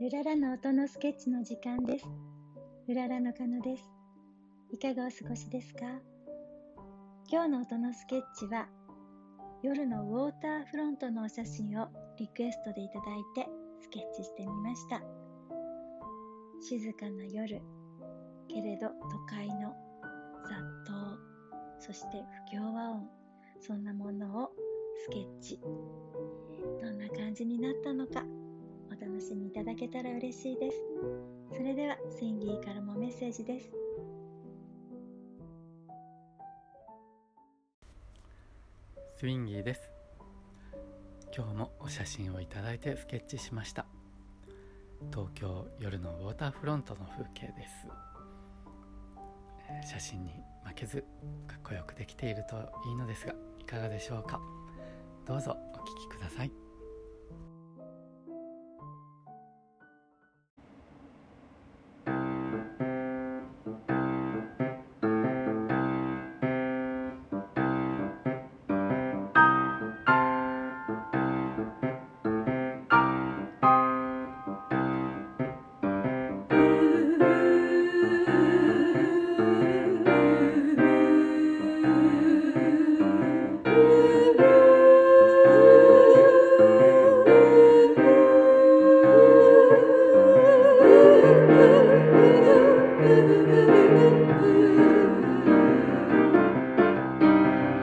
ルララの音のスケッチの時間です。ルララのカノです。いかがお過ごしですか？今日の音のスケッチは夜のウォーターフロントのお写真をリクエストでいただいてスケッチしてみました。静かな夜、けれど都会の雑踏、そして不協和音、そんなものをスケッチ。どんな感じになったのかお楽しみいただけたら嬉しいです。それでは、スインギーからもメッセージです。スインギーです。今日もお写真をいただいてスケッチしました。東京夜のウォーターフロントの風景です。写真に負けずかっこよくできているといいのですがいかがでしょうか？どうぞお聴きください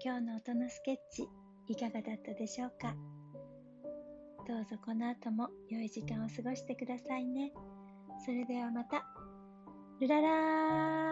今日の音のスケッチいかがだったでしょうか？どうぞこの後も良い時間を過ごしてくださいね。それではまた。ルララー